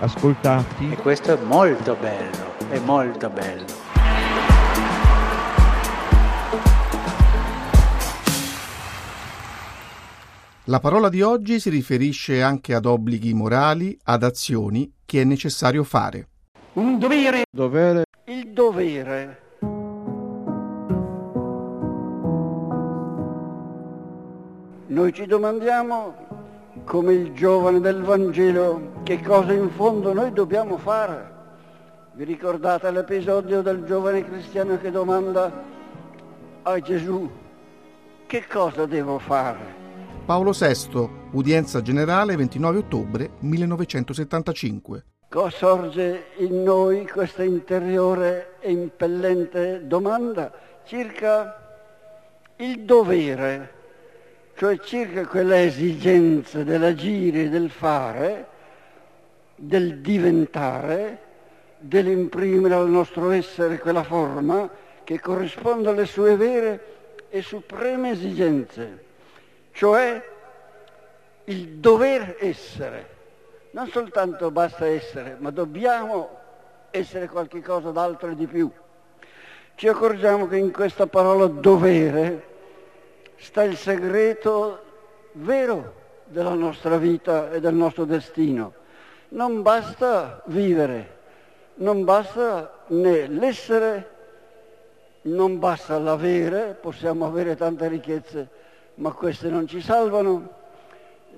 ascoltati. E questo è molto bello, è molto bello. La parola di oggi si riferisce anche ad obblighi morali, ad azioni che è necessario fare. Un dovere, Dovere il dovere. Noi ci domandiamo, come il giovane del Vangelo, che cosa in fondo noi dobbiamo fare. Vi ricordate l'episodio del giovane cristiano che domanda a Gesù, che cosa devo fare? Paolo VI, udienza generale 29 ottobre 1975. Cosa sorge in noi questa interiore e impellente domanda circa il dovere, cioè circa quella esigenza dell'agire, del fare, del diventare, dell'imprimere al nostro essere quella forma che corrisponde alle sue vere e supreme esigenze, cioè il dover essere. Non soltanto basta essere, ma dobbiamo essere qualcosa d'altro e di più. Ci accorgiamo che in questa parola dovere sta il segreto vero della nostra vita e del nostro destino. Non basta vivere, non basta né l'essere, non basta l'avere, possiamo avere tante ricchezze, ma queste non ci salvano,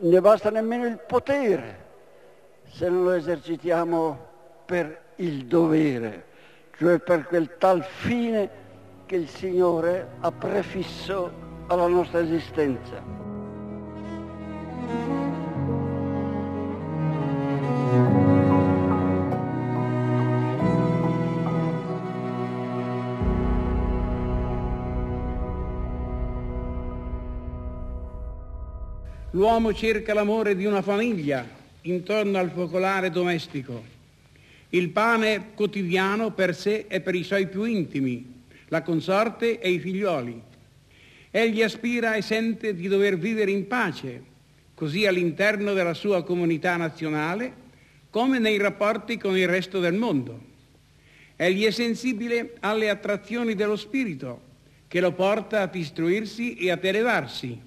ne basta nemmeno il potere se non lo esercitiamo per il dovere, cioè per quel tal fine che il Signore ha prefisso alla nostra esistenza. L'uomo cerca l'amore di una famiglia intorno al focolare domestico, il pane quotidiano per sé e per i suoi più intimi, la consorte e i figlioli. Egli aspira e sente di dover vivere in pace, così all'interno della sua comunità nazionale come nei rapporti con il resto del mondo. Egli è sensibile alle attrazioni dello spirito che lo porta ad istruirsi e ad elevarsi,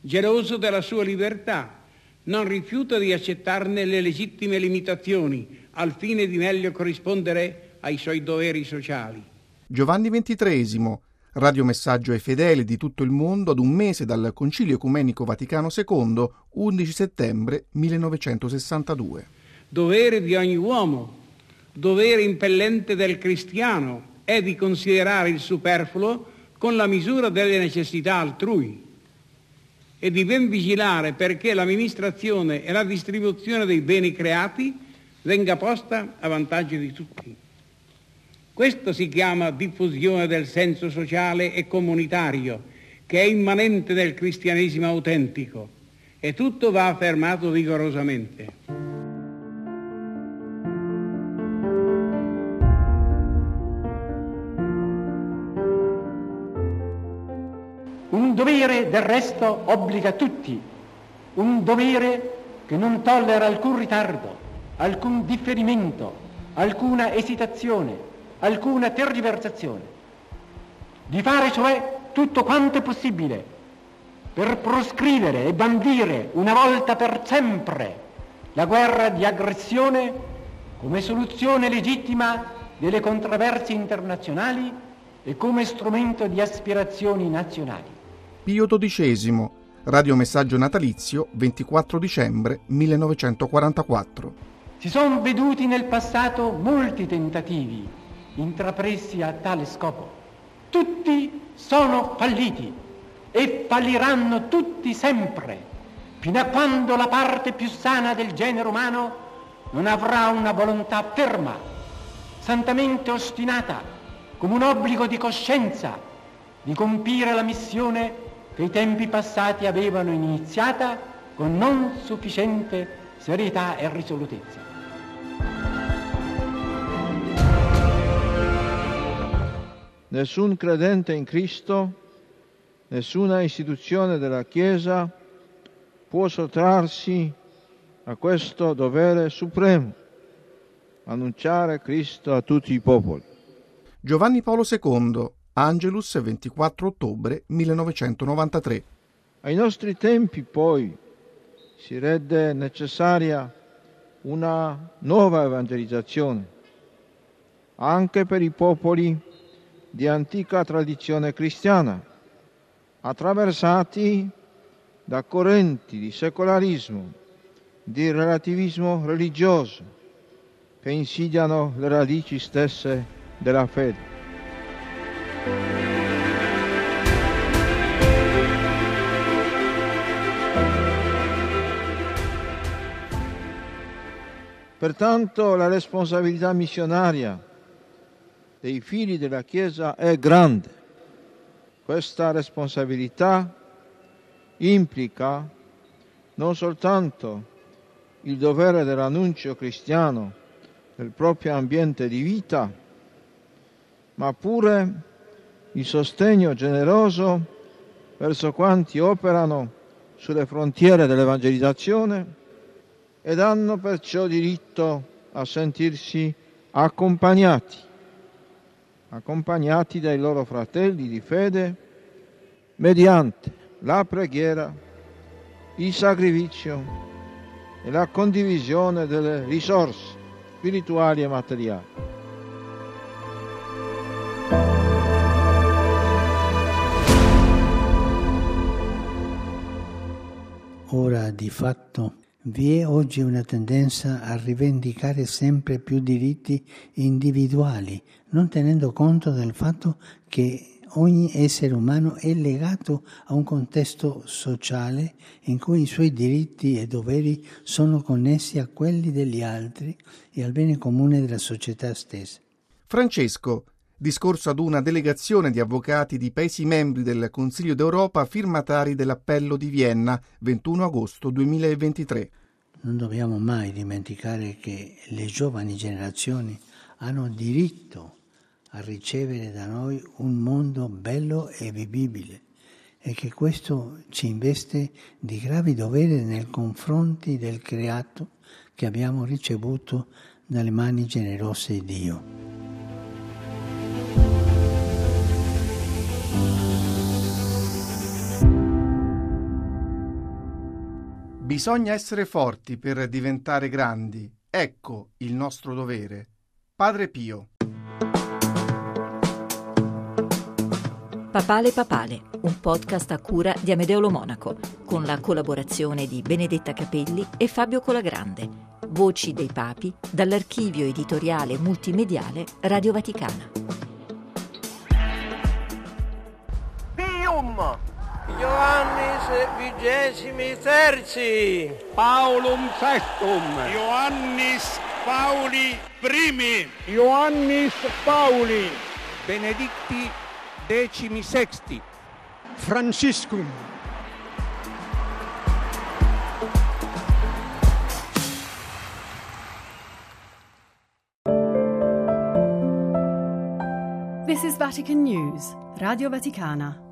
geloso della sua libertà, non rifiuta di accettarne le legittime limitazioni al fine di meglio corrispondere ai suoi doveri sociali. Giovanni XXIII, radiomessaggio ai fedeli di tutto il mondo ad un mese dal Concilio Ecumenico Vaticano II, 11 settembre 1962. Dovere di ogni uomo, dovere impellente del cristiano è di considerare il superfluo con la misura delle necessità altrui e di ben vigilare perché l'amministrazione e la distribuzione dei beni creati venga posta a vantaggio di tutti. Questo si chiama diffusione del senso sociale e comunitario, che è immanente del cristianesimo autentico, e tutto va affermato vigorosamente. Un dovere del resto obbliga tutti, un dovere che non tollera alcun ritardo, alcun differimento, alcuna esitazione, alcuna tergiversazione. Di fare cioè tutto quanto è possibile per proscrivere e bandire una volta per sempre la guerra di aggressione come soluzione legittima delle controversie internazionali e come strumento di aspirazioni nazionali. Pio XII, radiomessaggio natalizio 24 dicembre 1944. Si sono veduti nel passato molti tentativi intrapresi a tale scopo. Tutti sono falliti e falliranno tutti sempre, fino a quando la parte più sana del genere umano non avrà una volontà ferma, santamente ostinata, come un obbligo di coscienza di compiere la missione che i tempi passati avevano iniziata con non sufficiente serietà e risolutezza. Nessun credente in Cristo, nessuna istituzione della Chiesa può sottrarsi a questo dovere supremo, annunciare Cristo a tutti i popoli. Giovanni Paolo II, Angelus 24 ottobre 1993. Ai nostri tempi poi si rende necessaria una nuova evangelizzazione anche per i popoli di antica tradizione cristiana, attraversati da correnti di secolarismo, di relativismo religioso, che insidiano le radici stesse della fede. Pertanto la responsabilità missionaria dei figli della Chiesa è grande. Questa responsabilità implica non soltanto il dovere dell'annuncio cristiano nel proprio ambiente di vita, ma pure il sostegno generoso verso quanti operano sulle frontiere dell'evangelizzazione ed hanno perciò diritto a sentirsi accompagnati, accompagnati dai loro fratelli di fede mediante la preghiera, il sacrificio e la condivisione delle risorse spirituali e materiali. Ora di fatto vi è oggi una tendenza a rivendicare sempre più diritti individuali, non tenendo conto del fatto che ogni essere umano è legato a un contesto sociale in cui i suoi diritti e doveri sono connessi a quelli degli altri e al bene comune della società stessa. Francesco, discorso ad una delegazione di avvocati di paesi membri del Consiglio d'Europa firmatari dell'appello di Vienna 21 agosto 2023. Non dobbiamo mai dimenticare che le giovani generazioni hanno diritto a ricevere da noi un mondo bello e vivibile e che questo ci investe di gravi doveri nei confronti del creato che abbiamo ricevuto dalle mani generose di Dio. Bisogna essere forti per diventare grandi. Ecco il nostro dovere. Padre Pio. Papale Papale, un podcast a cura di Amedeolo Monaco, con la collaborazione di Benedetta Capelli e Fabio Colagrande. Voci dei Papi, dall'archivio editoriale multimediale Radio Vaticana. Pium! Ioannis vigesimi terzi. Paulum sestum. Ioannis Pauli primi. Ioannis Pauli. Benedicti decimi sexti. Franciscum. This is Vatican News, Radio Vaticana.